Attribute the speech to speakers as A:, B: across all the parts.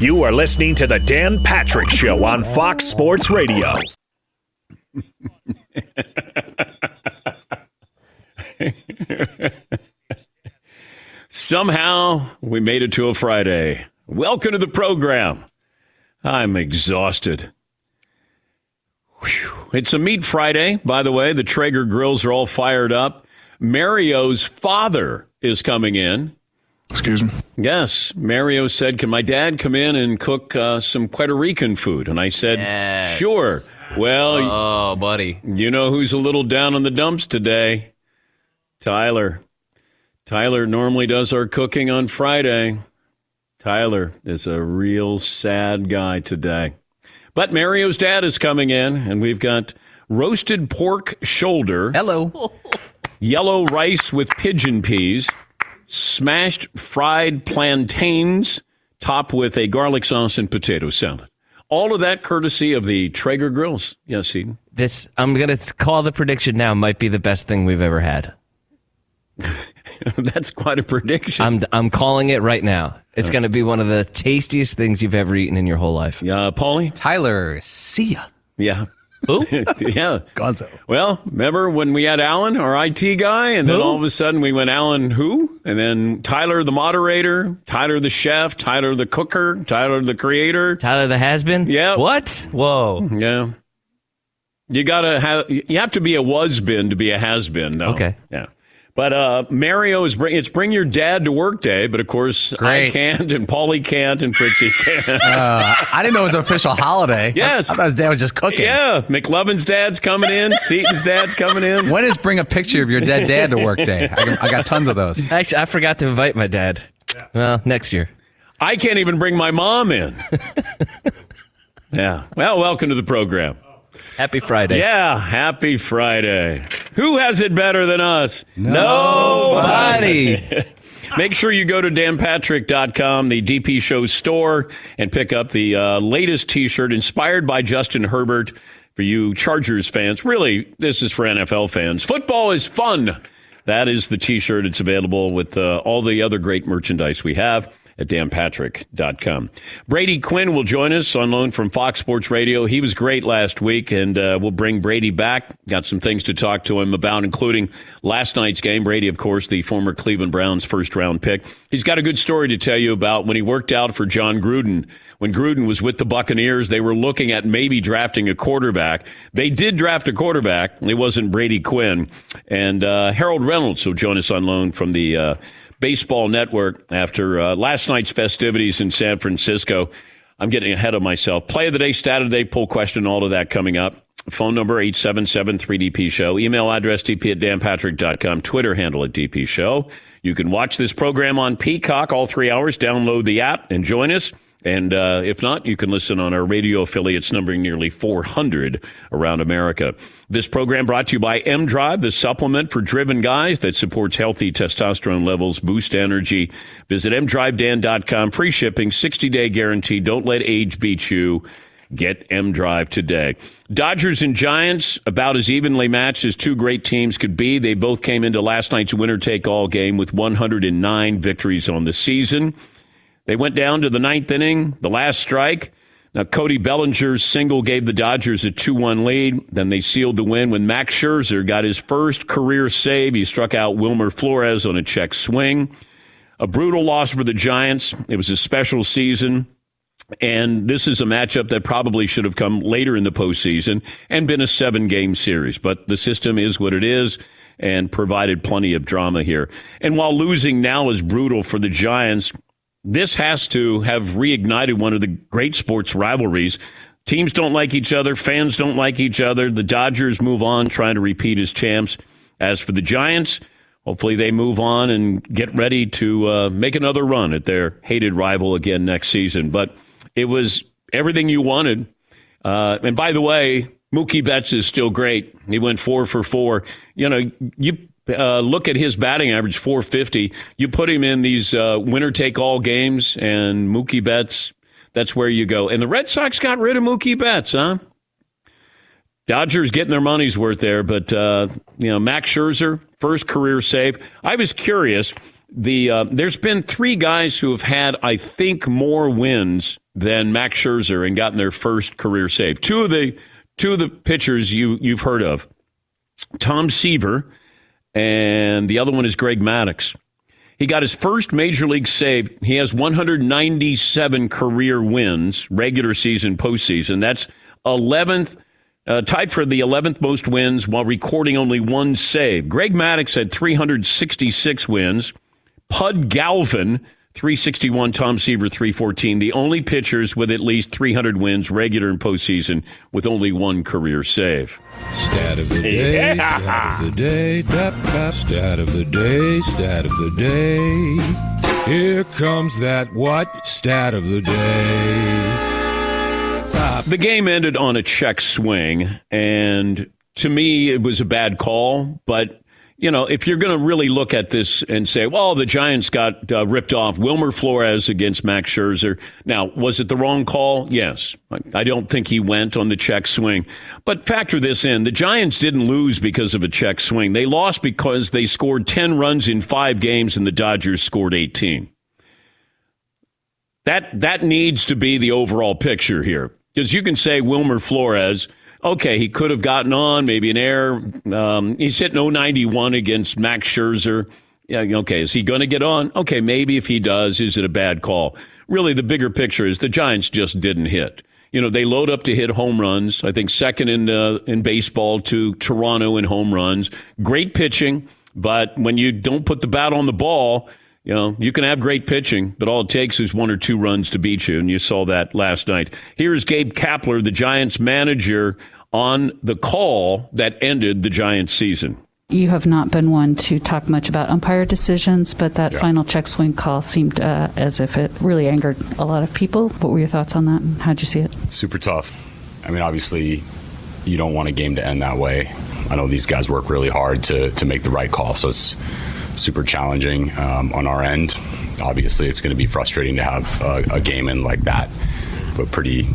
A: You are listening to the Dan Patrick Show on Fox Sports Radio.
B: Somehow we made it to a Friday. Welcome to the program. I'm exhausted. Whew. It's a meat Friday, by the way. The Traeger grills are all fired up. Mario's father is coming in.
C: Excuse me.
B: Yes, Mario said, "Can my dad come in and cook uh, some Puerto Rican food?" And I said,
D: Yes.
B: "Sure." Well,
D: Oh, buddy.
B: you know who's a little down in the dumps today? Tyler. Tyler normally does our cooking on Friday. Tyler is a real sad guy today. But Mario's dad is coming in, and we've got roasted pork shoulder,
D: Hello.
B: yellow rice with pigeon peas, smashed fried plantains, topped with a garlic sauce and potato salad. All of that courtesy of the Traeger grills. Yes, Eden.
D: This I'm gonna call the prediction now. Might be the best thing we've ever had.
B: That's quite a prediction.
D: I'm I'm calling it right now. It's gonna be one of the tastiest things you've ever eaten in your whole life.
B: uh, Paulie?
E: Tyler, see ya.
B: Yeah.
D: Who?
B: yeah.
E: Gonzo.
B: Well, remember when we had Alan, our IT guy, and then
D: Who?
B: all of a sudden we went Alan who? And then Tyler the moderator, Tyler the chef, Tyler the cooker, Tyler the creator.
D: Tyler the has been.
B: Yeah.
D: What? Whoa.
B: Yeah. You gotta have you have to be a was been to be a has been though.
D: Okay.
B: Yeah. But uh, Mario is bring it's bring your dad to work day, but of course I can't and Paulie can't and Fritzy can't.
E: Uh, I didn't know it was an official holiday.
B: Yes.
E: I, I thought his dad was just cooking.
B: yeah, McLovin's dad's coming in, Seton's dad's coming in.
E: When is bring a picture of your dead dad to work day? I, got- I got tons of those.
D: Actually, I forgot to invite my dad. Well, next year.
B: I can't even bring my mom in. yeah. Well, welcome to the program.
D: Happy Friday.
B: Yeah, happy Friday. Who has it better than us?
D: Nobody.
B: Make sure you go to danpatrick.com, the DP Show store, and pick up the uh, latest t shirt inspired by Justin Herbert for you Chargers fans. Really, this is for NFL fans. Football is fun. That is the t shirt. It's available with uh, all the other great merchandise we have at danpatrick.com. Brady Quinn will join us on loan from Fox Sports Radio. He was great last week, and uh, we'll bring Brady back. Got some things to talk to him about, including last night's game. Brady, of course, the former Cleveland Browns first round pick. He's got a good story to tell you about when he worked out for Jon Gruden. When Gruden was with the Buccaneers, they were looking at maybe drafting a quarterback. They did draft a quarterback. It wasn't Brady Quinn. And uh, Harold Reynolds will join us on loan from the uh, Baseball Network after uh, last night's festivities in San Francisco. I'm getting ahead of myself. Play of the day, stat of the day, poll question, all of that coming up. Phone number 877-3DP Show. Email address dp at danpatrick.com. Twitter handle at DP Show. You can watch this program on Peacock all three hours. Download the app and join us. And uh, if not, you can listen on our radio affiliates numbering nearly 400 around America. This program brought to you by M Drive, the supplement for driven guys that supports healthy testosterone levels, boost energy. Visit mdrivedan.com. Free shipping, 60 day guarantee. Don't let age beat you. Get M Drive today. Dodgers and Giants, about as evenly matched as two great teams could be. They both came into last night's winner take all game with 109 victories on the season. They went down to the ninth inning, the last strike. Now, Cody Bellinger's single gave the Dodgers a 2 1 lead. Then they sealed the win when Max Scherzer got his first career save. He struck out Wilmer Flores on a check swing. A brutal loss for the Giants. It was a special season. And this is a matchup that probably should have come later in the postseason and been a seven game series. But the system is what it is and provided plenty of drama here. And while losing now is brutal for the Giants, this has to have reignited one of the great sports rivalries. Teams don't like each other, fans don't like each other. The Dodgers move on, trying to repeat as champs. As for the Giants, hopefully they move on and get ready to uh, make another run at their hated rival again next season. But it was everything you wanted. Uh, and by the way, Mookie Betts is still great. He went four for four. You know, you uh, look at his batting average, 450. You put him in these uh, winner take all games, and Mookie Betts, that's where you go. And the Red Sox got rid of Mookie Betts, huh? Dodgers getting their money's worth there, but uh, you know Max Scherzer first career save. I was curious. the uh, there's been three guys who have had, I think, more wins than Max Scherzer and gotten their first career save. Two of the two of the pitchers you you've heard of, Tom Seaver, and the other one is Greg Maddux. He got his first major league save. He has 197 career wins, regular season, postseason. That's 11th, uh, tied for the 11th most wins while recording only one save. Greg Maddux had 366 wins. Pud Galvin 361, Tom Seaver 314. The only pitchers with at least 300 wins, regular and postseason, with only one career save.
C: Stat of the day,
B: Yeah.
C: stat of the day, da, da, stat of the day, stat of the day. Here comes that what? Stat of the day.
B: The game ended on a check swing, and to me, it was a bad call. But you know, if you're going to really look at this and say, "Well, the Giants got uh, ripped off," Wilmer Flores against Max Scherzer. Now, was it the wrong call? Yes, I don't think he went on the check swing. But factor this in: the Giants didn't lose because of a check swing. They lost because they scored ten runs in five games, and the Dodgers scored eighteen. That that needs to be the overall picture here. Because you can say Wilmer Flores, okay, he could have gotten on, maybe an error. Um, he's hitting 091 against Max Scherzer. Yeah, okay, is he going to get on? Okay, maybe if he does, is it a bad call? Really, the bigger picture is the Giants just didn't hit. You know, they load up to hit home runs. I think second in uh, in baseball to Toronto in home runs. Great pitching, but when you don't put the bat on the ball, you know, you can have great pitching, but all it takes is one or two runs to beat you, and you saw that last night. Here's Gabe Kapler, the Giants manager, on the call that ended the Giants season.
F: You have not been one to talk much about umpire decisions, but that final check swing call seemed uh, as if it really angered a lot of people. What were your thoughts on that, and how'd you see it?
G: super tough. I mean, obviously, you don't want a game to end that way. I know these guys work really hard to, to make the right call, so it's super challenging um, on our end. Obviously, it's going to be frustrating to have a, a game in like that, but pretty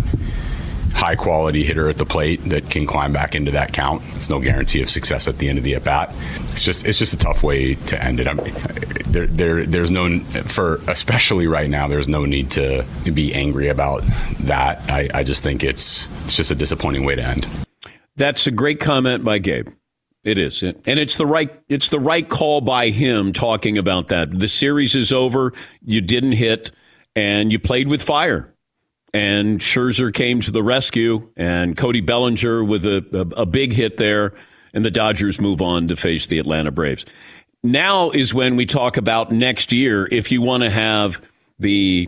G: high quality hitter at the plate that can climb back into that count. It's no guarantee of success at the end of the at bat. It's just it's just a tough way to end it. I mean, there, there there's no for especially right now. There's no need to be angry about that. I, I just think it's it's just a disappointing way to end.
B: That's a great comment by Gabe. It is, and it's the right it's the right call by him talking about that. The series is over. You didn't hit, and you played with fire. And Scherzer came to the rescue, and Cody Bellinger with a, a, a big hit there, and the Dodgers move on to face the Atlanta Braves. Now is when we talk about next year. If you want to have the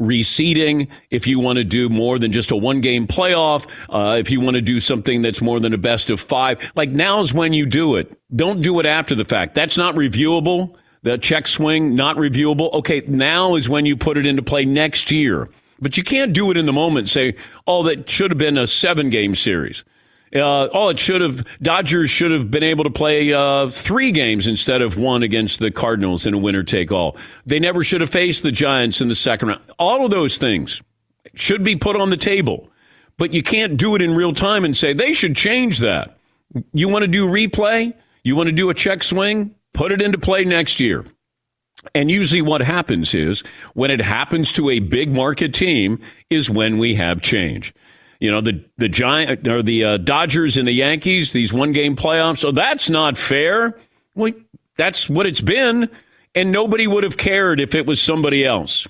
B: reseeding, if you want to do more than just a one game playoff, uh, if you want to do something that's more than a best of five, like now's when you do it. Don't do it after the fact. That's not reviewable. The check swing, not reviewable. Okay, now is when you put it into play next year. But you can't do it in the moment. Say, oh, that should have been a seven game series. Uh, oh, it should have. Dodgers should have been able to play uh, three games instead of one against the Cardinals in a winner take all. They never should have faced the Giants in the second round. All of those things should be put on the table, but you can't do it in real time and say they should change that. You want to do replay? You want to do a check swing? Put it into play next year. And usually, what happens is when it happens to a big market team, is when we have change. You know, the the giant or the uh, Dodgers and the Yankees, these one game playoffs. So that's not fair. Well, that's what it's been, and nobody would have cared if it was somebody else.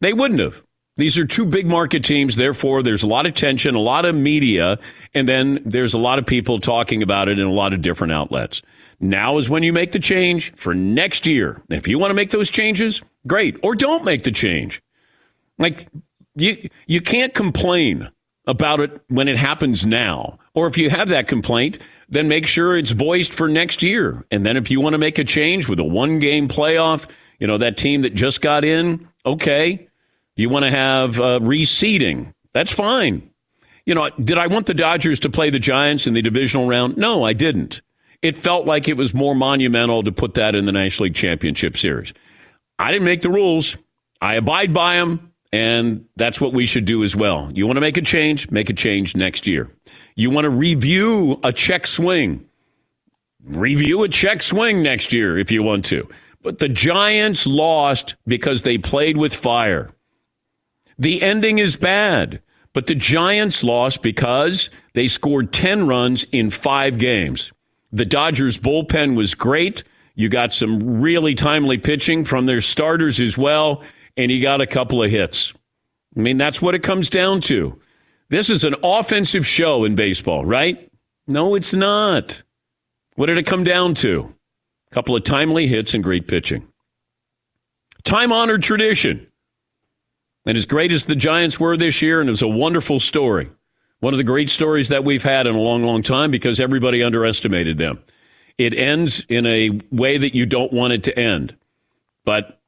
B: They wouldn't have. These are two big market teams. Therefore, there's a lot of tension, a lot of media, and then there's a lot of people talking about it in a lot of different outlets. Now is when you make the change for next year. If you want to make those changes, great. Or don't make the change. Like you you can't complain about it when it happens now. Or if you have that complaint, then make sure it's voiced for next year. And then if you want to make a change with a one game playoff, you know, that team that just got in, okay. You want to have uh, reseeding. That's fine. You know, did I want the Dodgers to play the Giants in the divisional round? No, I didn't. It felt like it was more monumental to put that in the National League Championship Series. I didn't make the rules. I abide by them, and that's what we should do as well. You want to make a change? Make a change next year. You want to review a check swing? review a check swing next year if you want to. But the Giants lost because they played with fire. The ending is bad, but the Giants lost because they scored 10 runs in five games. The Dodgers bullpen was great. You got some really timely pitching from their starters as well, and you got a couple of hits. I mean, that's what it comes down to. This is an offensive show in baseball, right? No, it's not. What did it come down to? A couple of timely hits and great pitching. Time honored tradition. And as great as the Giants were this year, and it was a wonderful story, one of the great stories that we've had in a long, long time because everybody underestimated them. It ends in a way that you don't want it to end. But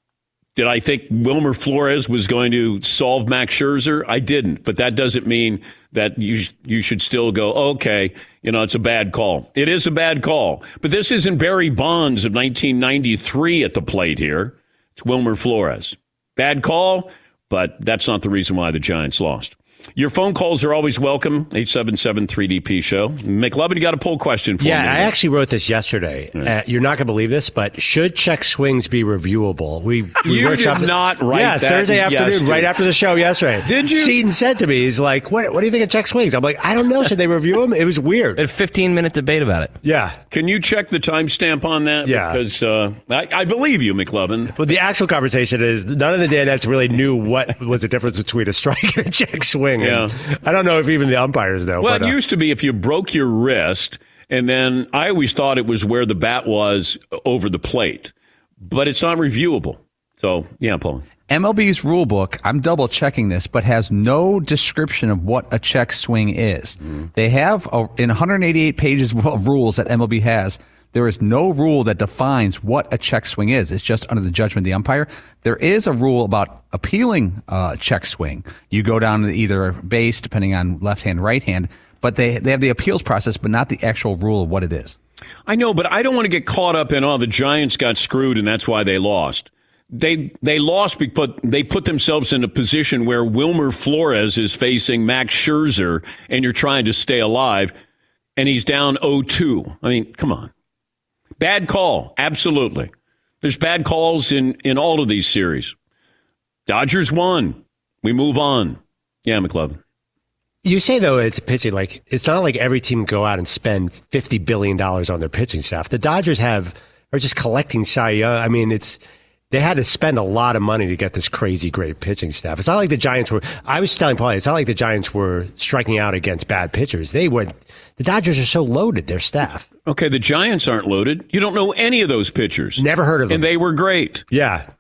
B: did I think Wilmer Flores was going to solve Max Scherzer? I didn't, but that doesn't mean that you you should still go. Okay, you know it's a bad call. It is a bad call, but this isn't Barry Bonds of 1993 at the plate here. It's Wilmer Flores. Bad call, but that's not the reason why the Giants lost. Your phone calls are always welcome. 877-3DP show. McLovin, you got a poll question for
H: yeah,
B: me.
H: Yeah, I actually wrote this yesterday. Uh, you're not going to believe this, but should check swings be reviewable? We, we
B: You did
H: workshopped
B: not write
H: Yeah,
B: that
H: Thursday afternoon,
B: yesterday.
H: right after the show yesterday.
B: Did you?
H: Seton said to me, he's like, what, what do you think of check swings? I'm like, I don't know. Should they review them? It was weird.
D: A 15 minute debate about it.
H: Yeah.
B: Can you check the timestamp on that?
H: Yeah.
B: Because uh, I, I believe you, McLovin.
H: But the actual conversation is none of the Danettes really knew what was the difference between a strike and a check swing. And
B: Yeah.
H: I don't know if even the umpires know.
B: Well,
H: but,
B: it
H: uh,
B: used to be if you broke your wrist, and then I always thought it was where the bat was over the plate, but it's not reviewable. So, yeah, Paul.
E: MLB's rule book, I'm double checking this, but has no description of what a check swing is. They have, uh, in 188 pages of rules that MLB has, there is no rule that defines what a check swing is. It's just under the judgment of the umpire. There is a rule about appealing uh, check swing. You go down to either base, depending on left hand, right hand, but they, they have the appeals process, but not the actual rule of what it is.
B: I know, but I don't want to get caught up in, oh, the Giants got screwed and that's why they lost. They they lost because they put themselves in a position where Wilmer Flores is facing Max Scherzer and you're trying to stay alive and he's down 0-2. I mean, come on. Bad call, absolutely. There's bad calls in in all of these series. Dodgers won. We move on. Yeah, McLovin.
H: You say though it's pitching like it's not like every team go out and spend fifty billion dollars on their pitching staff. The Dodgers have are just collecting Cy Young. I mean, it's they had to spend a lot of money to get this crazy great pitching staff. It's not like the Giants were. I was telling Paul, it's not like the Giants were striking out against bad pitchers. They went. The Dodgers are so loaded. Their staff.
B: Okay, the Giants aren't loaded. You don't know any of those pitchers.
H: Never heard of them.
B: And they were great,
H: yeah,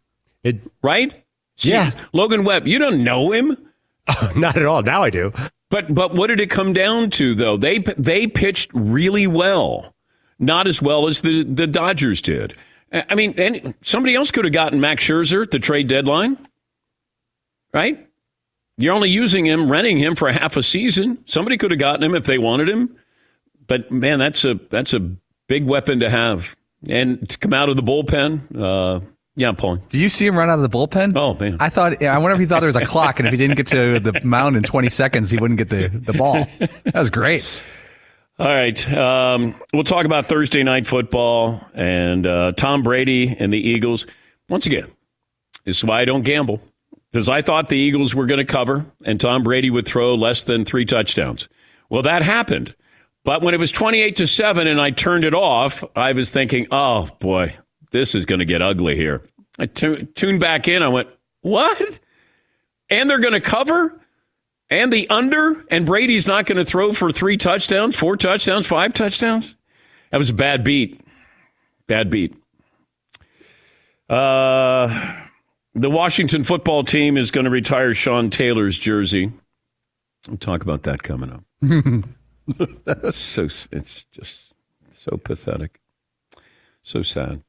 H: it,
B: right? See,
H: Yeah.
B: Logan Webb, you don't know him.
H: not at all. Now I do.
B: But but what did it come down to though? They they pitched really well, not as well as the the Dodgers did. I I mean, and somebody else could have gotten Max Scherzer at the trade deadline, right? You're only using him, renting him for half a season. Somebody could have gotten him if they wanted him. But man, that's a that's a big weapon to have, and to come out of the bullpen. Uh, yeah, Paul.
E: Did you see him run out of the bullpen?
B: Oh, man.
E: I thought. I wonder if he thought there was a clock, and if he didn't get to the mound in 20 seconds, he wouldn't get the, the ball. That was great.
B: All right. Um, we'll talk about Thursday night football and uh, Tom Brady and the Eagles. Once again, this is why I don't gamble because I thought the Eagles were going to cover and Tom Brady would throw less than three touchdowns. Well, that happened. But when it was 28 to 7 and I turned it off, I was thinking, oh boy, this is going to get ugly here. I tuned back in. I went, what? And they're going to cover? And the under, and Brady's not going to throw for three touchdowns, four touchdowns, five touchdowns. That was a bad beat. Bad beat. Uh, the Washington football team is going to retire Sean Taylor's jersey. We'll talk about that coming up. That's so it's just so pathetic, so sad.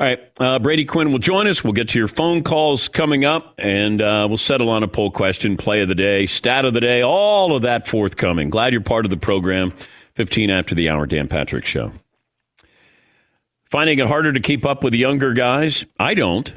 B: All right, uh, Brady Quinn will join us. We'll get to your phone calls coming up, and uh, we'll settle on a poll question, play of the day, stat of the day, all of that forthcoming. Glad you're part of the program. 15 after the hour, Dan Patrick Show. Finding it harder to keep up with the younger guys? I don't.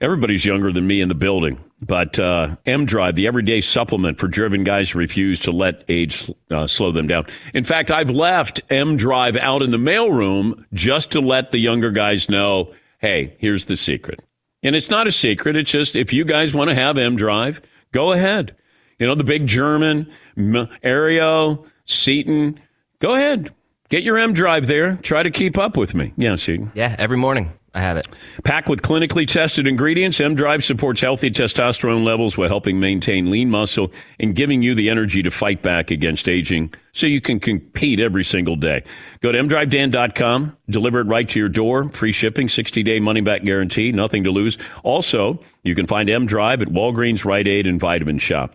B: Everybody's younger than me in the building, but uh, M Drive, the everyday supplement for driven guys who refuse to let age uh, slow them down. In fact, I've left M Drive out in the mailroom just to let the younger guys know hey, here's the secret. And it's not a secret. It's just if you guys want to have M Drive, go ahead. You know, the big German, Aereo, Seton, go ahead. Get your M Drive there. Try to keep up with me. Yeah, Seton.
D: Yeah, every morning. I have it.
B: Packed with clinically tested ingredients, M Drive supports healthy testosterone levels while helping maintain lean muscle and giving you the energy to fight back against aging so you can compete every single day. Go to mdrivedan.com, deliver it right to your door, free shipping, 60 day money back guarantee, nothing to lose. Also, you can find M Drive at Walgreens, Rite Aid, and Vitamin Shoppe.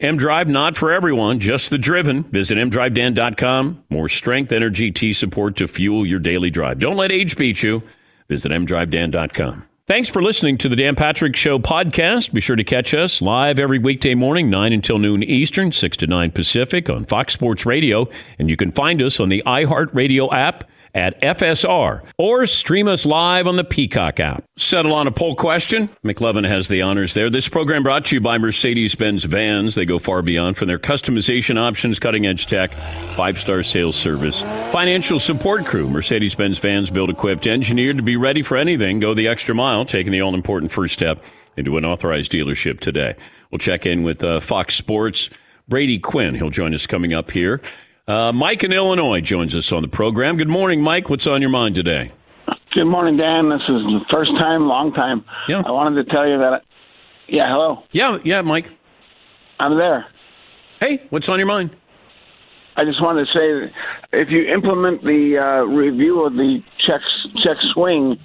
B: M Drive, not for everyone, just the driven. Visit mdrivedan.com. More strength, energy, T support to fuel your daily drive. Don't let age beat you. Visit mdrivedan.com. Thanks for listening to the Dan Patrick Show podcast. Be sure to catch us live every weekday morning, 9 until noon Eastern, 6 to 9 Pacific on Fox Sports Radio. And you can find us on the iHeartRadio app at FSR or stream us live on the Peacock app. Settle on a poll question. McLovin has the honors there. This program brought to you by Mercedes Benz Vans. They go far beyond from their customization options, cutting edge tech, five star sales service, financial support crew. Mercedes Benz Vans built, equipped, engineered to be ready for anything. Go the extra mile, taking the all important first step into an authorized dealership today. We'll check in with uh, Fox Sports. Brady Quinn, he'll join us coming up here. Uh, Mike in Illinois joins us on the program. Good morning, Mike. What's on your mind today?
I: Good morning, Dan. This is the first time, long time.
B: Yeah.
I: I wanted to tell you that. Yeah, hello.
B: Yeah, yeah, Mike.
I: I'm there.
B: Hey, what's on your mind?
I: I just wanted to say that if you implement the uh, review of the check check swing,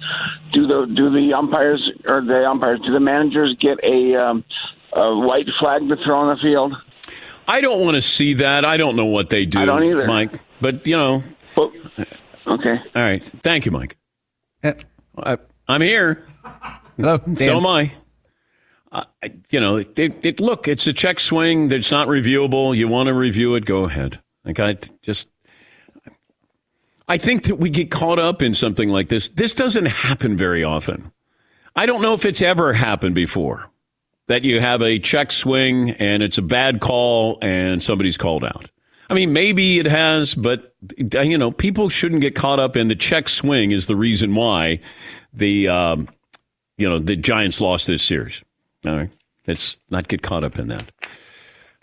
I: do the do the umpires or the umpires do the managers get a, um, a white flag to throw on the field?
B: I don't want to see that. I don't know what they do.
I: I don't either.
B: Mike. But you know.
I: Well, okay.
B: All right. Thank you, Mike.
E: Yeah.
B: I, I'm here.
E: Hello, Dan.
B: So am I. I you know, it, it, look, it's a check swing that's not reviewable. You want to review it? Go ahead. Like I just. I think that we get caught up in something like this. This doesn't happen very often. I don't know if it's ever happened before that you have a check swing and it's a bad call and somebody's called out. I mean, maybe it has, but you know, people shouldn't get caught up in the check swing is the reason why the um, you know the Giants lost this series. All right, let's not get caught up in that.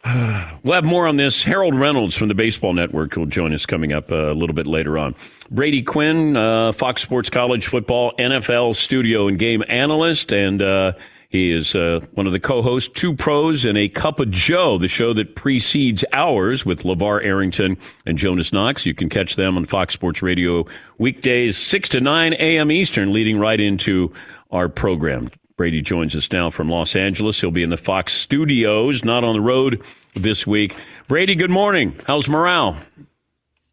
B: We'll have more on this. Harold Reynolds from the Baseball Network will join us coming up a little bit later on. Brady Quinn, uh, Fox Sports College Football NFL studio and game analyst, and uh, he is uh, one of the co hosts, Two Pros and a Cup of Joe, the show that precedes ours with LaVar Arrington and Jonas Knox. You can catch them on Fox Sports Radio weekdays, 6 to 9 a.m. Eastern, leading right into our program. Brady joins us now from Los Angeles. He'll be in the Fox studios, not on the road this week. Brady, good morning. How's morale?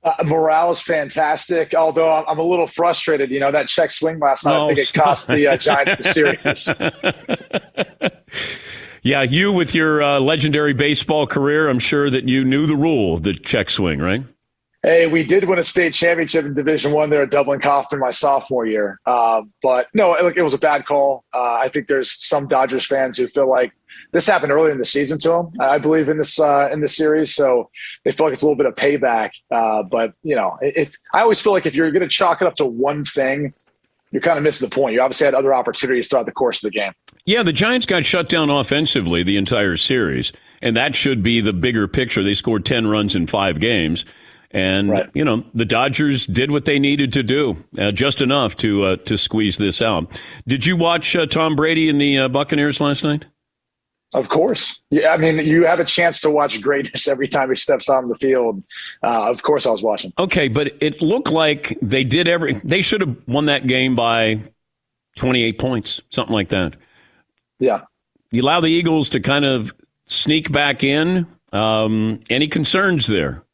J: Uh, morale is fantastic, although I'm, I'm, a little frustrated. You know, that check swing last night, oh, I think it cost the uh, Giants the
B: series. yeah, you with your uh, legendary baseball career, I'm sure that you knew the rule the check swing, right?
J: Hey, we did win a state championship in Division One there at Dublin Coffman my sophomore year. Uh, but no, it, it, was a bad call. Uh, I think there's some Dodgers fans who feel like this happened earlier in the season to them. I believe in this uh, in this series, so they feel like it's a little bit of payback. Uh, but you know, if I always feel like if you're going to chalk it up to one thing, you're kind of missing the point. You obviously had other opportunities throughout the course of the game.
B: Yeah, the Giants got shut down offensively the entire series, and that should be the bigger picture. They scored ten runs in five games. And right. you know the Dodgers did what they needed to do, uh, just enough to uh, to squeeze this out. Did you watch uh, Tom Brady and the uh, Buccaneers last night?
J: Of course. Yeah, I mean, you have a chance to watch greatness every time he steps on the field. Uh, of course, I was watching.
B: Okay, but it looked like they did every. They should have won that game by 28 points, something like that.
J: Yeah.
B: You allow the Eagles to kind of sneak back in. Um, any concerns there?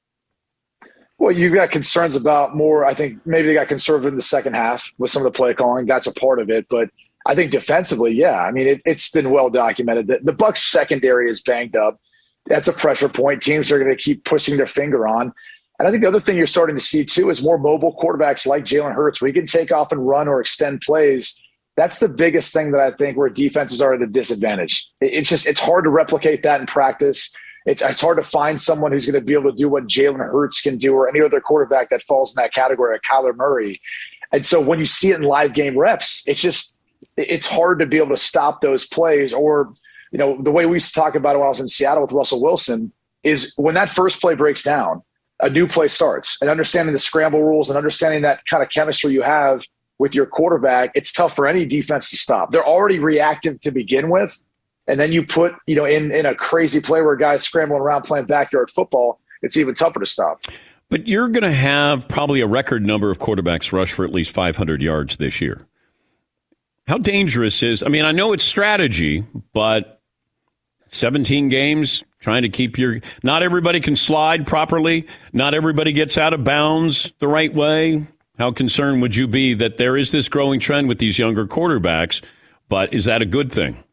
J: Well, you've got concerns about more. I think maybe they got conservative in the second half with some of the play calling. That's a part of it, but I think defensively, yeah. I mean, it, has been well documented that the Bucs secondary is banged up. That's a pressure point. Teams are going to keep pushing their finger on. And I think the other thing you're starting to see too is more mobile quarterbacks like Jalen Hurts, he can take off and run or extend plays That's the biggest thing that I think where defenses are at a disadvantage. It's just it's hard to replicate that in practice. It's it's hard to find someone who's going to be able to do what Jalen Hurts can do or any other quarterback that falls in that category, like Kyler Murray. And so when you see it in live game reps, it's just it's hard to be able to stop those plays. Or you know the way we used to talk about it when I was in Seattle with Russell Wilson is when that first play breaks down, a new play starts, and understanding the scramble rules and understanding that kind of chemistry you have with your quarterback, it's tough for any defense to stop. They're already reactive to begin with. And then you put, you know, in, in a crazy play where guy's scrambling around playing backyard football, it's even tougher to stop.
B: But you're going to have probably a record number of quarterbacks rush for at least 500 yards this year. How dangerous is, I mean, I know it's strategy, but 17 games trying to keep your, not everybody can slide properly. Not everybody gets out of bounds the right way. How concerned would you be that there is this growing trend with these younger quarterbacks? But is that a good thing?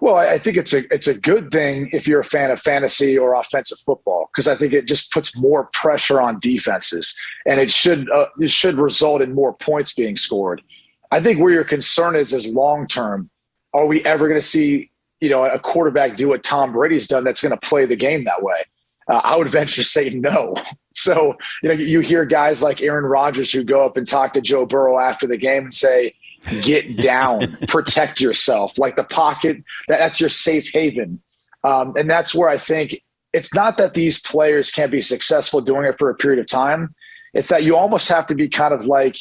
J: Well, I think it's a it's a good thing if you're a fan of fantasy or offensive football because I think it just puts more pressure on defenses, and it should uh, it should result in more points being scored. I think where your concern is is long term. Are we ever going to see you know a quarterback do what Tom Brady's done that's going to play the game that way? Uh, I would venture to say no. So, you know, you hear guys like Aaron Rodgers who go up and talk to Joe Burrow after the game and say, get down, protect yourself. Like the pocket, that, that's your safe haven. Um, and that's where I think it's not that these players can't be successful doing it for a period of time. It's that you almost have to be kind of like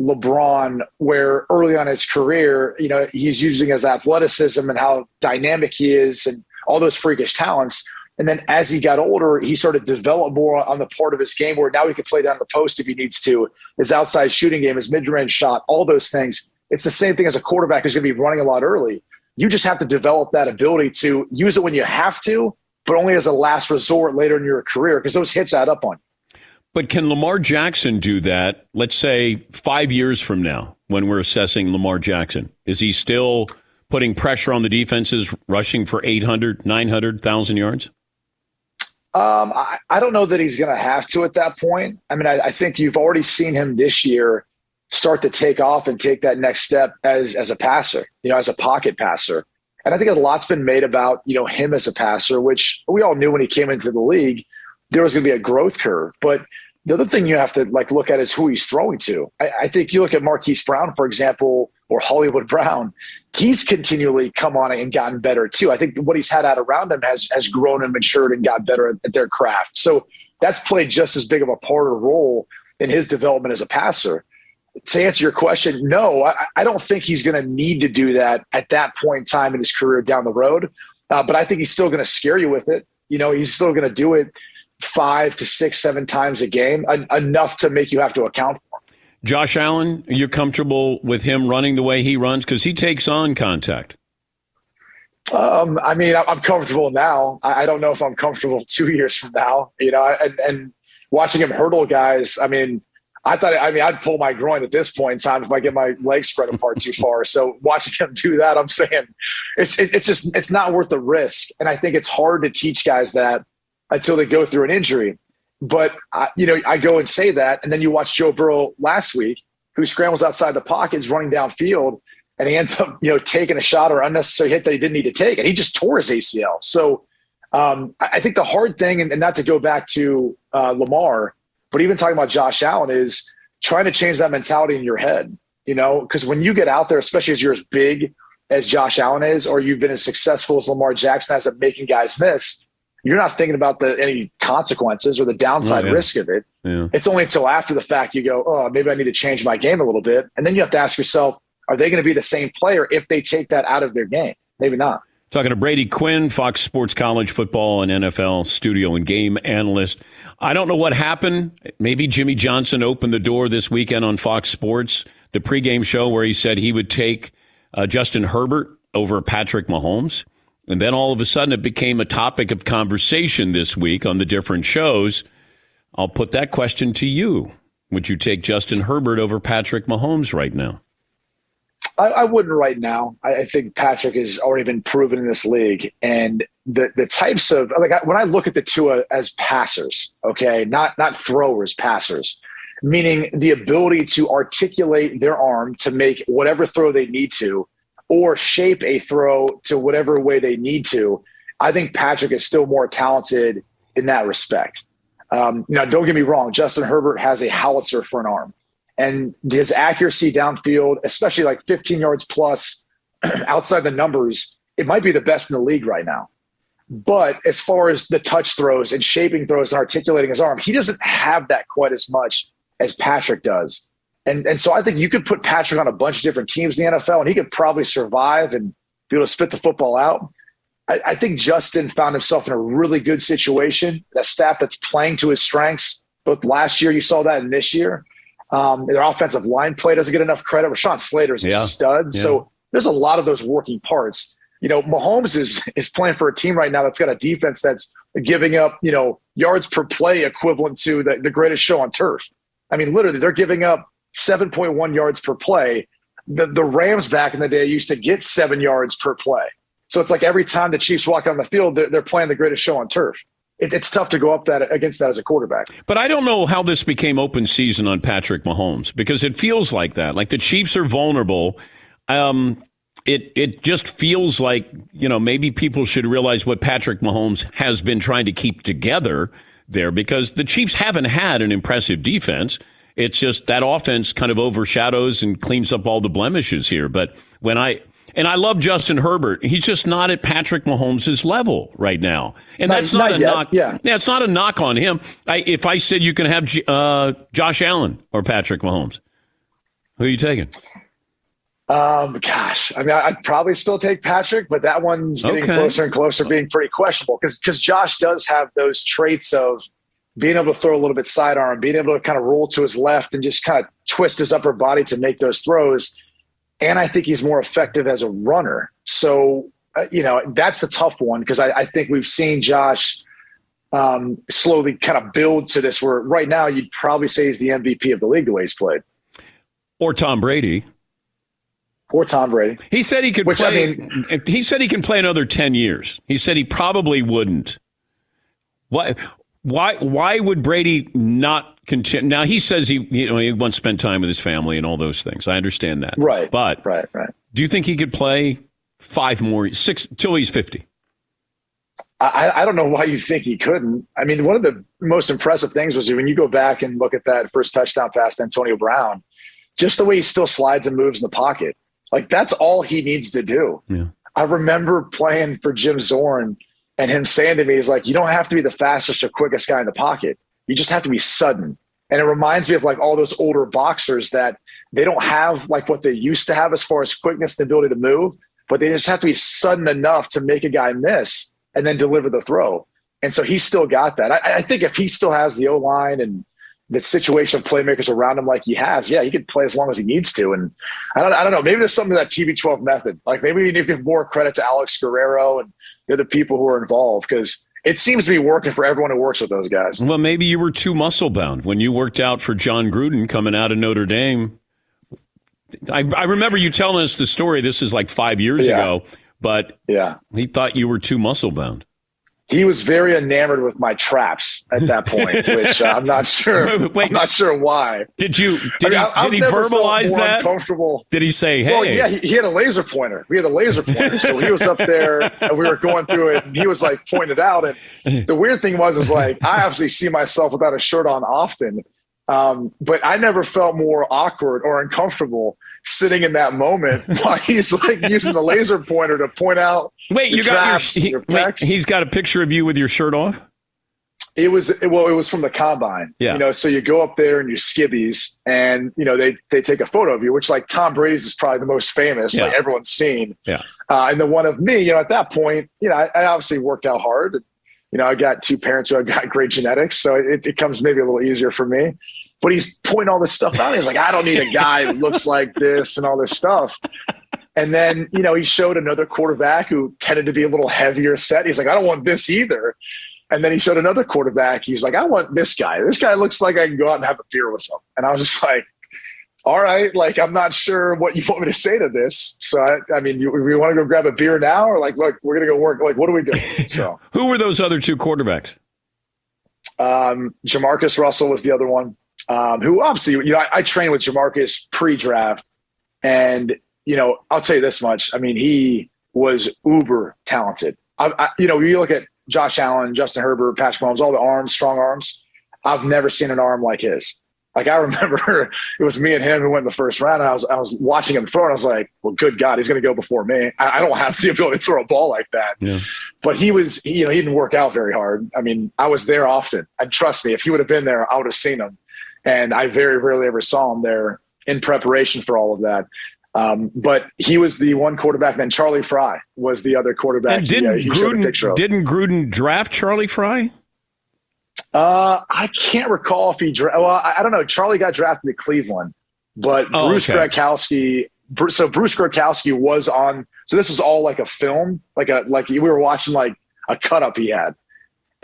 J: LeBron, where early on his career, you know, he's using his athleticism and how dynamic he is and all those freakish talents and then as he got older, he sort of developed more on the part of his game where now he can play down the post if he needs to. His outside shooting game, his mid range shot, all those things. It's the same thing as a quarterback who's going to be running a lot early. You just have to develop that ability to use it when you have to, but only as a last resort later in your career because those hits add up on you.
B: But can Lamar Jackson do that, let's say five years from now, when we're assessing Lamar Jackson? Is he still putting pressure on the defenses, rushing for 800, 900,000 yards?
J: Um, I, I, don't know that he's going to have to at that point. I mean, I, I, think you've already seen him this year start to take off and take that next step as as a passer, you know, as a pocket passer. And I think a lot's been made about you know him as a passer, which we all knew when he came into the league there was going to be a growth curve. But the other thing you have to like look at is who he's throwing to. I, I think you look at Marquise Brown, for example, or Hollywood Brown he's continually come on and gotten better too. I think what he's had out around him has has grown and matured and got better at, at their craft. So that's played just as big of a part or role in his development as a passer. To answer your question, no, I, I don't think he's going to need to do that at that point in time in his career down the road. Uh, but I think he's still going to scare you with it. You know, he's still going to do it five to six, seven times a game, en- enough to make you have to account for.
B: Josh Allen, you're comfortable with him running the way he runs because he takes on contact.
J: Um, I mean, I'm comfortable now. I don't know if I'm comfortable two years from now. You know, and, and watching him hurdle guys. I mean, I thought. I mean, I'd pull my groin at this point in time if I get my legs spread apart too far. So watching him do that, I'm saying it's it's just it's not worth the risk. And I think it's hard to teach guys that until they go through an injury. But I, you know, I go and say that, and then you watch Joe Burrow last week, who scrambles outside the pockets, running downfield, and he ends up, you know, taking a shot or unnecessary hit that he didn't need to take, and he just tore his ACL. So um, I think the hard thing, and, and not to go back to uh, Lamar, but even talking about Josh Allen, is trying to change that mentality in your head. You know, because when you get out there, especially as you're as big as Josh Allen is, or you've been as successful as Lamar Jackson has at making guys miss, you're not thinking about the any consequences or the downside oh, yeah. risk of it. Yeah. It's only until after the fact you go, oh, maybe I need to change my game a little bit, and then you have to ask yourself, are they going to be the same player if they take that out of their game? Maybe not.
B: Talking to Brady Quinn, Fox Sports College Football and NFL studio and game analyst. I don't know what happened. Maybe Jimmy Johnson opened the door this weekend on Fox Sports, the pregame show where he said he would take uh, Justin Herbert over Patrick Mahomes. And then all of a sudden it became a topic of conversation this week on the different shows. I'll put that question to you. Would you take Justin Herbert over Patrick Mahomes right now?
J: I, I wouldn't right now. I, I, think Patrick has already been proven in this league, and the the types of like when I look at the two uh, as passers, okay, not not throwers, passers. meaning the ability to articulate their arm to make whatever throw they need to or shape a throw to whatever way they need to. I think Patrick is still more talented in that respect. Um, now, don't get me wrong, Justin Herbert has a howitzer for an arm. And his accuracy downfield, especially like 15 yards plus outside the numbers, it might be the best in the league right now. But as far as the touch throws and shaping throws and articulating his arm, he doesn't have that quite as much as Patrick does. And, and so I think you could put Patrick on a bunch of different teams in the NFL and he could probably survive and be able to spit the football out. I, I think Justin found himself in a really good situation. A staff that's playing to his strengths. Both last year, you saw that, and this year. Um, their offensive line play doesn't get enough credit. Rashawn Slater is a
B: Yeah.
J: stud.
B: Yeah.
J: So there's a lot of those working parts. You know, Mahomes is is playing for a team right now that's got a defense that's giving up, you know, yards per play equivalent to the, the greatest show on turf. I mean, literally, they're giving up 7.1 yards per play. The, the Rams back in the day used to get seven yards per play. So it's like every time the Chiefs walk on the field, they're, they're playing the greatest show on turf. It, it's tough to go up that against that as a quarterback.
B: But I don't know how this became open season on Patrick Mahomes because it feels like that. Like the Chiefs are vulnerable. Um, it it just feels like you know maybe people should realize what Patrick Mahomes has been trying to keep together there because the Chiefs haven't had an impressive defense. It's just that offense kind of overshadows and cleans up all the blemishes here. But when I and I love Justin Herbert, he's just not at Patrick Mahomes' level right now, and
J: Not-
B: that's not,
J: not
B: a
J: yet,
B: knock.
J: yeah.
B: Yeah, it's not a knock on him. I, if I said you can have uh, Josh Allen or Patrick Mahomes, who are you taking?
J: Um, gosh, I mean, I'd probably still take Patrick, but that one's getting
B: Okay.
J: closer and closer, being pretty questionable because because Josh does have those traits of being able to throw a little bit sidearm, being able to kind of roll to his left and just kind of twist his upper body to make those throws. And I think he's more effective as a runner. So, uh, you know, that's a tough one because I, I think we've seen Josh um, slowly kind of build to this where right now you'd probably say he's the MVP of the league the way he's played.
B: Or Tom Brady?
J: Or Tom Brady.
B: He said he could
J: Which, I
B: play. he said he can play another ten years. He said he probably wouldn't. Why? Why? Why would Brady not continue? Now he says he you know he wants to spend time with his family and all those things. I understand that.
J: Right.
B: But
J: right. Right.
B: do you think he could play five more, six till he's fifty?
J: I, I don't know why you think he couldn't. I mean, one of the most impressive things was when you go back and look at that first touchdown pass to Antonio Brown, just the way he still slides and moves in the pocket. Like that's all he needs to do.
B: Yeah.
J: I remember playing for Jim Zorn and him saying to me, he's like, you don't have to be the fastest or quickest guy in the pocket. You just have to be sudden. And it reminds me of like all those older boxers that they don't have like what they used to have as far as quickness and ability to move, but they just have to be sudden enough to make a guy miss and then deliver the throw. And so he's still got that. I, I think if he still has the O line and the situation of playmakers around him like he has, yeah, he could play as long as he needs to. And I don't, I don't know, maybe there's something to that TB12 method. Like maybe we need to give more credit to Alex Guerrero and the people who are involved because it seems to be working for everyone who works with those guys.
B: Well, maybe you were too muscle bound when you worked out for Jon Gruden coming out of Notre Dame. I, I remember you telling us the story. This is like five years
J: Yeah.
B: ago, but
J: Yeah.
B: he thought you were too muscle bound.
J: He was very enamored with my traps at that point, which uh, I'm not sure.
B: Wait.
J: I'm not sure why.
B: Did you? Did
J: I mean,
B: he?
J: I- I've
B: did he verbalize that?
J: Uncomfortable.
B: Did he say, "Hey"?
J: Well, yeah, he, he had a laser pointer. We had a laser pointer, so he was up there, and we were going through it, and he was like pointed out. And the weird thing was, is like I obviously see myself without a shirt on often, um, but I never felt more awkward or uncomfortable sitting in that moment while he's like using the laser pointer to point out.
B: Wait, you got your, he,
J: your
B: wait, he's got a picture of you with your shirt off.
J: It was well, it was from the combine.
B: Yeah.
J: You know, so you go up there in your skivvies and you know, they they take a photo of you, which like Tom Brady's is probably the most famous,
B: Yeah.
J: like everyone's seen.
B: Yeah.
J: Uh, and the one of me, you know, at that point, you know, I, I obviously worked out hard. You know, I got two parents who have got great genetics, so it, it comes maybe a little easier for me. But he's pointing all this stuff out. He's like, I don't need a guy who looks like this and all this stuff. And then, you know, he showed another quarterback who tended to be a little heavier set. He's like, I don't want this either. And then he showed another quarterback. He's like, I want this guy. This guy looks like I can go out and have a beer with him. And I was just like, all right, like, I'm not sure what you want me to say to this. So, I, I mean, you, we want to go grab a beer now or like, look, we're going to go work. Like, what are we doing? So,
B: Who were those other two quarterbacks?
J: um, JaMarcus Russell was the other one. Um, who obviously, you know, I, I trained with JaMarcus pre-draft, and you know, I'll tell you this much. I mean, he was uber talented. I, I, you know, you look at Josh Allen, Justin Herbert, Patrick Mahomes, all the arms, strong arms. I've never seen an arm like his. Like I remember it was me and him who went in the first round. And I was I was watching him throw, and I was like, "Well, good God, he's going to go before me. I, I, don't have the ability to throw a ball like that."
B: Yeah.
J: But he was, he, you know, he didn't work out very hard. I mean, I was there often, and trust me, if he would have been there, I would have seen him. And I very rarely ever saw him there in preparation for all of that. Um, but he was the one quarterback. Then Charlie Frye was the other quarterback.
B: And didn't,
J: he, uh,
B: Gruden, didn't Gruden draft Charlie Frye?
J: Uh, I can't recall if he. Dra- well, I, I, don't know. Charlie got drafted to Cleveland, but oh, Bruce okay. Gradkowski. So Bruce Gradkowski was on. So this was all like a film, like a like we were watching like a cut up he had,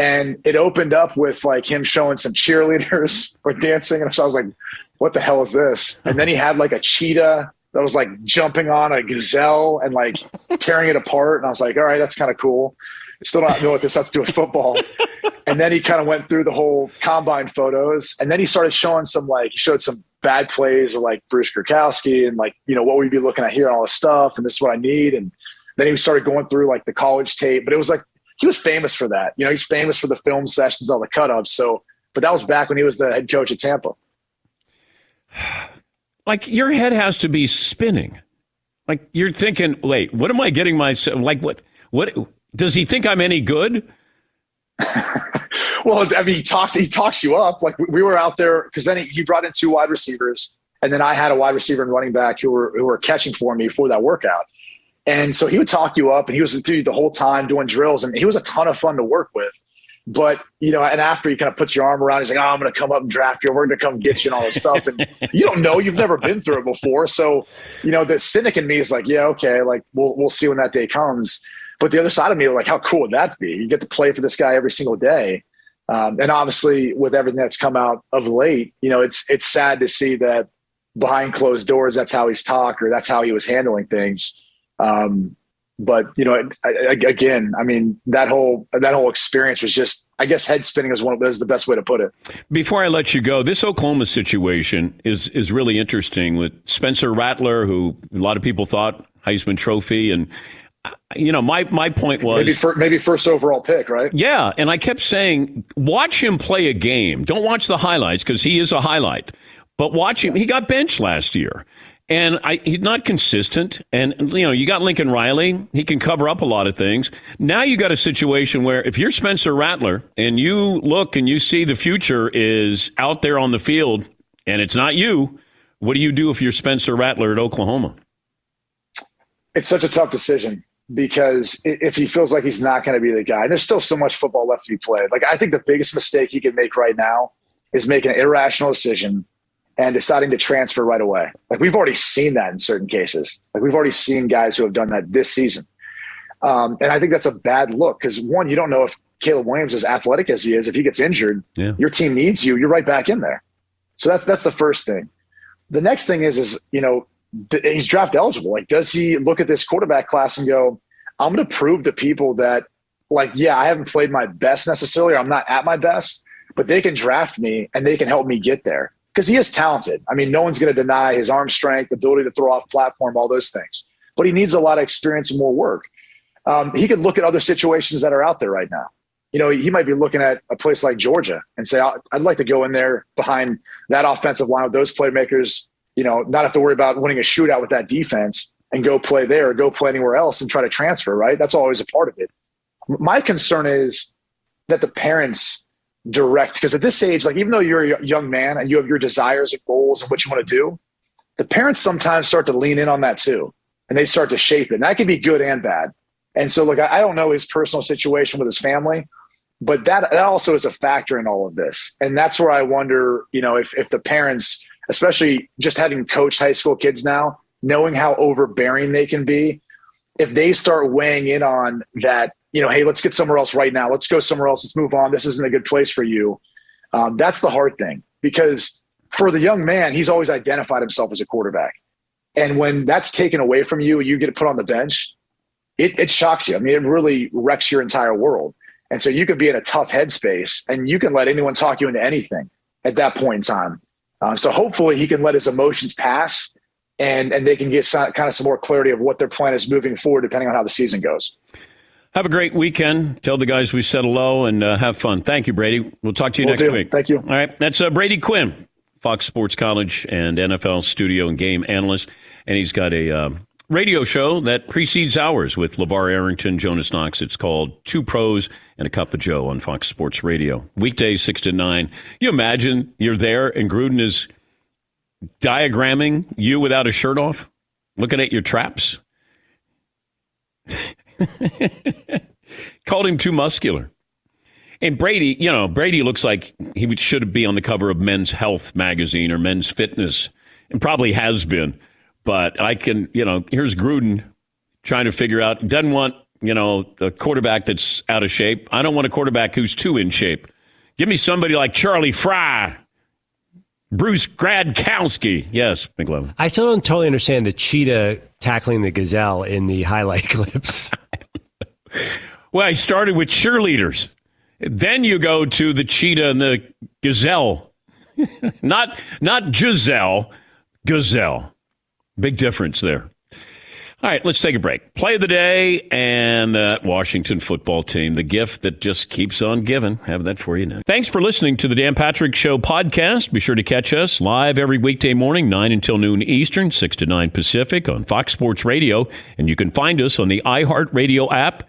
J: and it opened up with like him showing some cheerleaders or dancing, and so I was like, "What the hell is this?" And then he had like a cheetah that was like jumping on a gazelle and like tearing it apart, and I was like, "All right, that's kind of cool." Still not know what this has to do with football. and then he kind of went through the whole combine photos, and then he started showing some like he showed some bad plays of like Bruce Gradkowski and like you know what we'd be looking at here and all this stuff, and this is what I need. And then he started going through like the college tape, but it was like he was famous for that. You know, he's famous for the film sessions, all the cut ups. So, but that was back when he was the head coach at Tampa.
B: Like your head has to be spinning. Like you're thinking, wait, what am I getting myself? Like what? What does he think I'm any good?
J: well, I mean, he talks he talks you up. Like we were out there because then he, he, brought in two wide receivers, and then I had a wide receiver and running back who were who were catching for me for that workout. And so he would talk you up, and he was with you the whole time doing drills, and he was a ton of fun to work with. But you know, and after he kind of puts your arm around, he's like, "Oh, I'm going to come up and draft you. We're going to come get you and all this stuff." And you don't know, you've never been through it before, so you know, the cynic in me is like, "Yeah, okay, like we'll we'll see when that day comes." But the other side of me, like, how cool would that be? You get to play for this guy every single day. Um, and obviously, with everything that's come out of late, you know, it's it's sad to see that behind closed doors, that's how he's talked or that's how he was handling things. Um, but you know, I, I, again, I mean, that whole that whole experience was just, I guess, head spinning is one of those the best way to put it.
B: Before I let you go, this Oklahoma situation is is really interesting with Spencer Rattler, who a lot of people thought Heisman Trophy, and you know, my my point was
J: maybe for, maybe first overall pick, right?
B: Yeah, and I kept saying, watch him play a game. Don't watch the highlights because he is a highlight, but watch him. He got benched last year, and I, he's not consistent. And you know, you got Lincoln Riley; he can cover up a lot of things. Now you got a situation where if you're Spencer Rattler and you look and you see the future is out there on the field, and it's not you, what do you do if you're Spencer Rattler at Oklahoma?
J: It's such a tough decision because if he feels like he's not going to be the guy, and there's still so much football left to be played. Like I think the biggest mistake he can make right now is making an irrational decision and deciding to transfer right away. Like we've already seen that in certain cases. Like we've already seen guys who have done that this season. Um, and I think that's a bad look because one, you don't know if Caleb Williams, is athletic as he is, if he gets injured, yeah. your team needs you. You're right back in there. So that's that's the first thing. The next thing is is you know he's draft eligible. Like, does he look at this quarterback class and go, I'm going to prove to people that, like, yeah, I haven't played my best necessarily, or I'm not at my best, but they can draft me and they can help me get there because he is talented. I mean, no one's going to deny his arm strength, ability to throw off platform, all those things, but he needs a lot of experience and more work. Um, he could look at other situations that are out there right now. You know, he might be looking at a place like Georgia and say, I'd like to go in there behind that offensive line with those playmakers you know, not have to worry about winning a shootout with that defense and go play there or go play anywhere else and try to transfer, right? That's always a part of it. My concern is that the parents direct, because at this age, like even though you're a young man and you have your desires and goals and what you want to do, the parents sometimes start to lean in on that too. And they start to shape it. And that can be good and bad. And so, look, I don't know his personal situation with his family, but that, that also is a factor in all of this. And that's where I wonder, you know, if, if the parents especially just having coached high school kids now, knowing how overbearing they can be, if they start weighing in on that, you know, hey, let's get somewhere else right now. Let's go somewhere else. Let's move on. This isn't a good place for you. Um, that's the hard thing because for the young man, he's always identified himself as a quarterback. And when that's taken away from you, and you get put on the bench, it, it shocks you. I mean, it really wrecks your entire world. And so you could be in a tough headspace and you can let anyone talk you into anything at that point in time Um, so hopefully he can let his emotions pass and and they can get some, kind of some more clarity of what their plan is moving forward, depending on how the season goes.
B: Have a great weekend. Tell the guys we said hello and uh, have fun. Thank you, Brady. We'll talk to you
J: Will
B: next
J: do.
B: week.
J: Thank you.
B: All right. That's uh, Brady Quinn, Fox Sports College and NFL studio and game analyst. And he's got a uh, radio show that precedes ours with LaVar Arrington, Jonas Knox. It's called Two Pros and a Cup of Joe on Fox Sports Radio. Weekdays, 6 to 9. You imagine you're there and Gruden is diagramming you without a shirt off, looking at your traps. Called him too muscular. And Brady, you know, Brady looks like he should be on the cover of Men's Health magazine or Men's Fitness, and probably has been. But I can, you know, here's Gruden trying to figure out, doesn't want, you know, a quarterback that's out of shape. I don't want a quarterback who's too in shape. Give me somebody like Charlie Frye, Bruce Gradkowski. Yes, McLevin.
H: I still don't totally understand the cheetah tackling the gazelle in the highlight clips.
B: Well, I started with cheerleaders. Then you go to the cheetah and the gazelle. not not Giselle, gazelle. Big difference there. All right, let's take a break. Play of the day and that Washington football team, the gift that just keeps on giving. Have that for you now. Thanks for listening to the Dan Patrick Show podcast. Be sure to catch us live every weekday morning, 9 until noon Eastern, 6 to 9 Pacific on Fox Sports Radio. And you can find us on the iHeartRadio app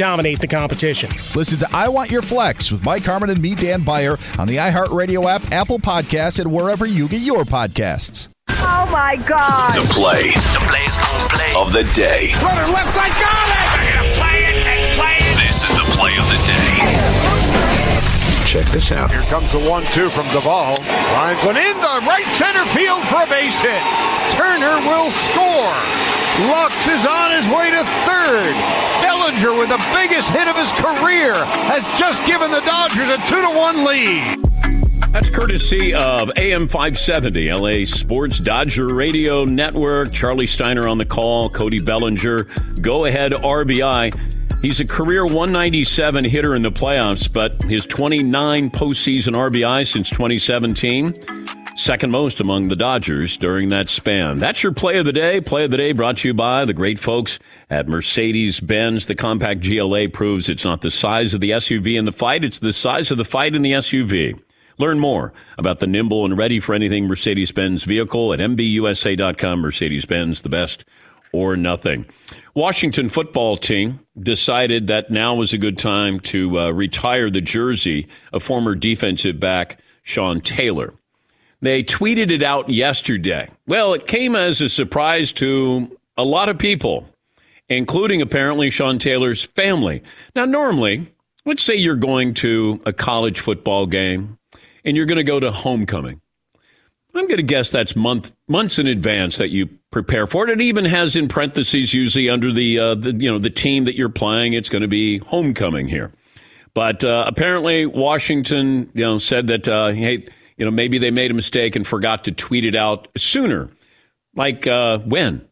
K: dominate the competition.
L: Listen to I Want Your Flex with Mike Harmon and me, Dan Beyer, on the iHeartRadio app, Apple Podcasts, and wherever you get your podcasts.
M: Oh my God.
A: The play, the plays play of the day.
M: Runner left side, got it! Play it and play it!
A: This is the play of the day. Check this out.
N: Here comes the one-two from Doval. Lines one into right center field for a base hit. Turner will score. Lux is on his way to third. Bellinger with the biggest hit of his career has just given the Dodgers a two to one lead.
B: That's courtesy of AM 570, LA Sports Dodger Radio Network. Charlie Steiner on the call, Cody Bellinger, go ahead RBI. He's a career 197 hitter in the playoffs, but his 29 postseason RBI since 2017, second most among the Dodgers during that span. That's your play of the day. Play of the day brought to you by the great folks at Mercedes Benz. The compact GLA proves it's not the size of the SUV in the fight, it's the size of the fight in the SUV. Learn more about the nimble and ready for anything Mercedes Benz vehicle at MBUSA.com. Mercedes Benz, the best or nothing. Washington football team decided that now was a good time to uh, retire the jersey of former defensive back Sean Taylor. They tweeted it out yesterday. Well, it came as a surprise to a lot of people, including apparently Sean Taylor's family. Now, normally, let's say you're going to a college football game and you're going to go to homecoming. I'm going to guess that's month months in advance that you prepare for it. It even has in parentheses usually under the, uh, the you know the team that you're playing. It's going to be homecoming here, but uh, apparently Washington you know said that uh, hey you know maybe they made a mistake and forgot to tweet it out sooner. Like uh, when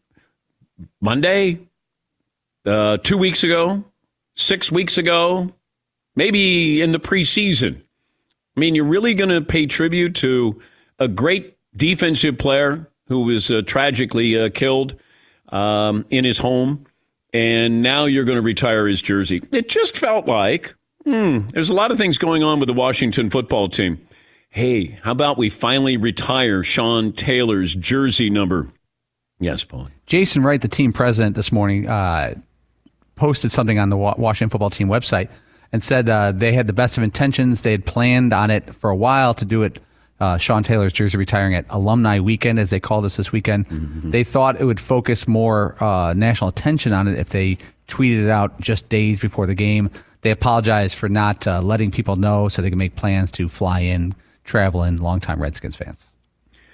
B: Monday, uh, two weeks ago, six weeks ago, maybe in the preseason. I mean, you're really going to pay tribute to a great defensive player who was uh, tragically uh, killed um, in his home, and now you're going to retire his jersey. It just felt like hmm, there's a lot of things going on with the Washington football team. Hey, how about we finally retire Sean Taylor's jersey number? Yes, Paul.
E: Jason Wright, the team president, this morning uh, posted something on the Washington football team website and said uh, they had the best of intentions. They had planned on it for a while to do it. Uh, Sean Taylor's jersey retiring at Alumni Weekend, as they called us this weekend. They thought it would focus more uh, national attention on it if they tweeted it out just days before the game. They apologized for not uh, letting people know so they can make plans to fly in, travel in, longtime Redskins fans.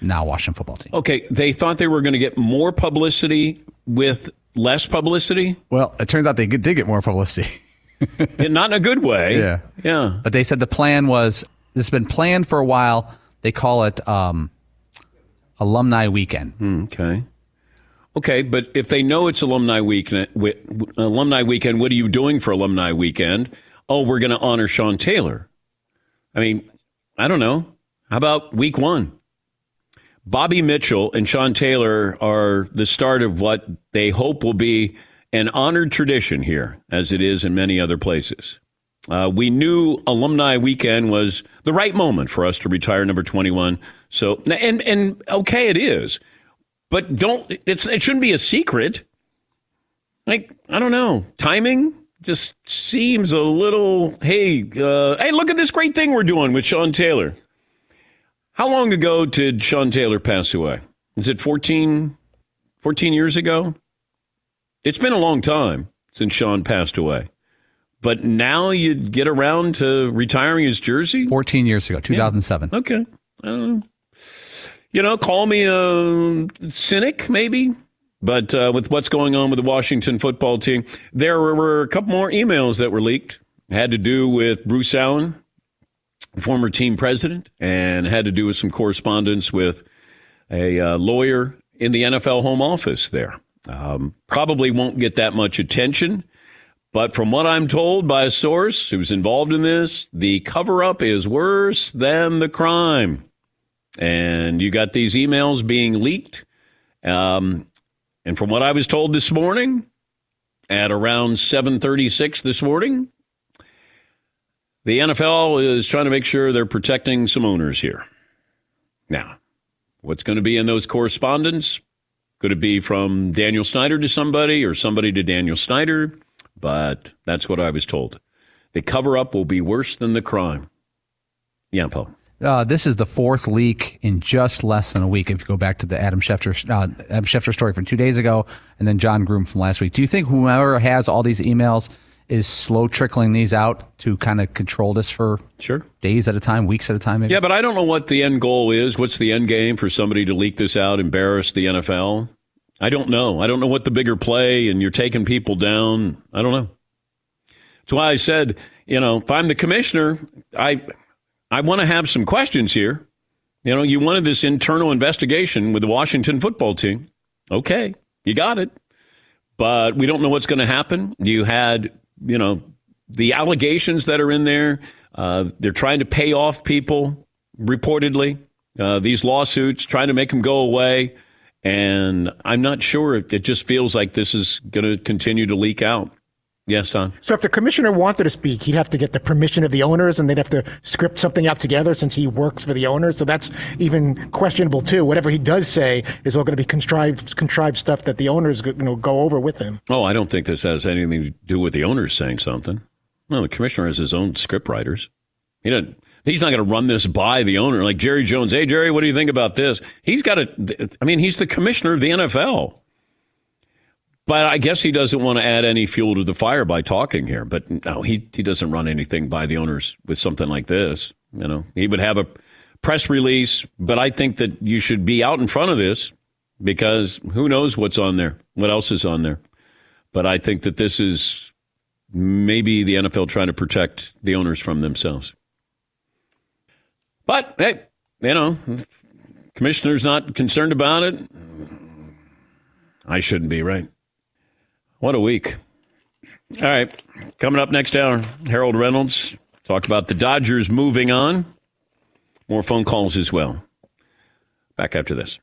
E: Now Washington football team.
B: Okay, they thought they were going to get more publicity with less publicity.
E: Well, it turns out they did get more publicity.
B: Yeah, Not in a good way.
E: Yeah.
B: Yeah.
E: But they said the plan was this has been planned for a while. They call it um, alumni weekend.
B: Hmm, Okay. Okay, but if they know it's alumni weekend, alumni weekend, what are you doing for alumni weekend? Oh, we're going to honor Sean Taylor. I mean, I don't know. How about week one? Bobby Mitchell and Sean Taylor are the start of what they hope will be an honored tradition here, as it is in many other places. Uh, we knew alumni weekend was the right moment for us to retire number 21. So, and, and okay, it is. But don't, it's, it shouldn't be a secret. Like, I don't know. Timing just seems a little, hey, uh, hey, look at this great thing we're doing with Sean Taylor. How long ago did Sean Taylor pass away? Is it 14, 14 years ago? It's been a long time since Sean passed away. But now you get around to retiring his jersey?
E: 14 years ago, 2007.
B: Okay. I don't know. You know, call me a cynic, maybe. But uh, with what's going on with the Washington football team, there were a couple more emails that were leaked. Had to do with Bruce Allen, former team president, and had to do with some correspondence with a uh, lawyer in the NFL home office there. Um, probably won't get that much attention. But from what I'm told by a source who's involved in this, the cover up is worse than the crime. And you got these emails being leaked. Um, and from what I was told this morning, at around 7:36 this morning, the NFL is trying to make sure they're protecting some owners here. Now, what's going to be in those correspondence? Could it be from Daniel Snyder to somebody or somebody to Daniel Snyder? But that's what I was told. The cover up will be worse than the crime. Yeah, Paul.
E: Uh, this is the fourth leak in just less than a week. If you go back to the Adam Schefter, uh, Adam Schefter story from two days ago, and then Jon Gruden from last week, do you think whoever has all these emails is slow trickling these out to kind of control this for
B: sure
E: days at a time, weeks at a time? Maybe?
B: Yeah, but I don't know what the end goal is. What's the end game for somebody to leak this out, embarrass the NFL? I don't know. I don't know what the bigger play, and you're taking people down. I don't know. That's why I said, you know, if I'm the commissioner, I I want to have some questions here. You know, you wanted this internal investigation with the Washington football team. Okay, you got it. But we don't know what's going to happen. You had, you know, the allegations that are in there. Uh, they're trying to pay off people, reportedly, uh, these lawsuits, trying to make them go away. And I'm not sure. It just feels like this is going to continue to leak out. Yes, Don.
O: So if the commissioner wanted to speak, he'd have to get the permission of the owners and they'd have to script something out together since he works for the owners. So that's even questionable too. Whatever he does say is all going to be contrived, contrived stuff that the owners you know, go over with him.
B: Oh, I don't think this has anything to do with the owners saying something. No, the commissioner has his own script writers. He doesn't. He's not going to run this by the owner like Jerry Jones. Hey, Jerry, what do you think about this? He's got to. I mean, he's the commissioner of the NFL. But I guess he doesn't want to add any fuel to the fire by talking here. But no, he, he doesn't run anything by the owners with something like this. You know, he would have a press release, but I think that you should be out in front of this because who knows what's on there, what else is on there. But I think that this is maybe the NFL trying to protect the owners from themselves. But hey, you know, commissioner's not concerned about it. I shouldn't be, right? What a week. All right. Coming up next hour, Harold Reynolds. Talk about the Dodgers moving on. More phone calls as well. Back after this.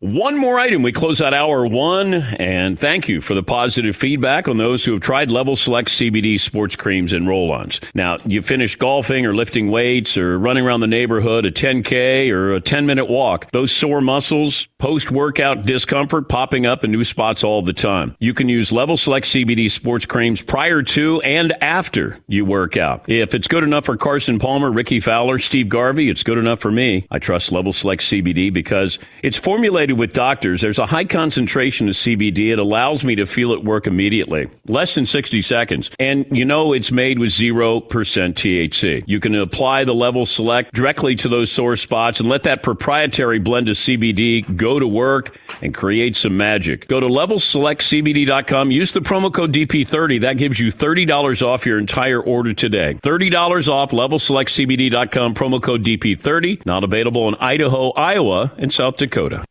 B: One more item. We close out hour one, and thank you for the positive feedback on those who have tried Level Select CBD sports creams and roll ons. Now, you finished golfing or lifting weights or running around the neighborhood, a 10K or a 10 minute walk. Those sore muscles, post workout discomfort popping up in new spots all the time. You can use Level Select CBD sports creams prior to and after you work out. If it's good enough for Carson Palmer, Rickie Fowler, Steve Garvey, it's good enough for me. I trust Level Select CBD because it's formulated with doctors, there's a high concentration of CBD. It allows me to feel it work immediately, less than 60 seconds. And you know it's made with 0% THC. You can apply the level select directly to those sore spots and let that proprietary blend of CBD go to work and create some magic. Go to levelselectcbd.com, use the promo code DP30. That gives you $30 off your entire order today. $30 off levelselectcbd.com, promo code DP30. Not available in Idaho, Iowa, and South Dakota.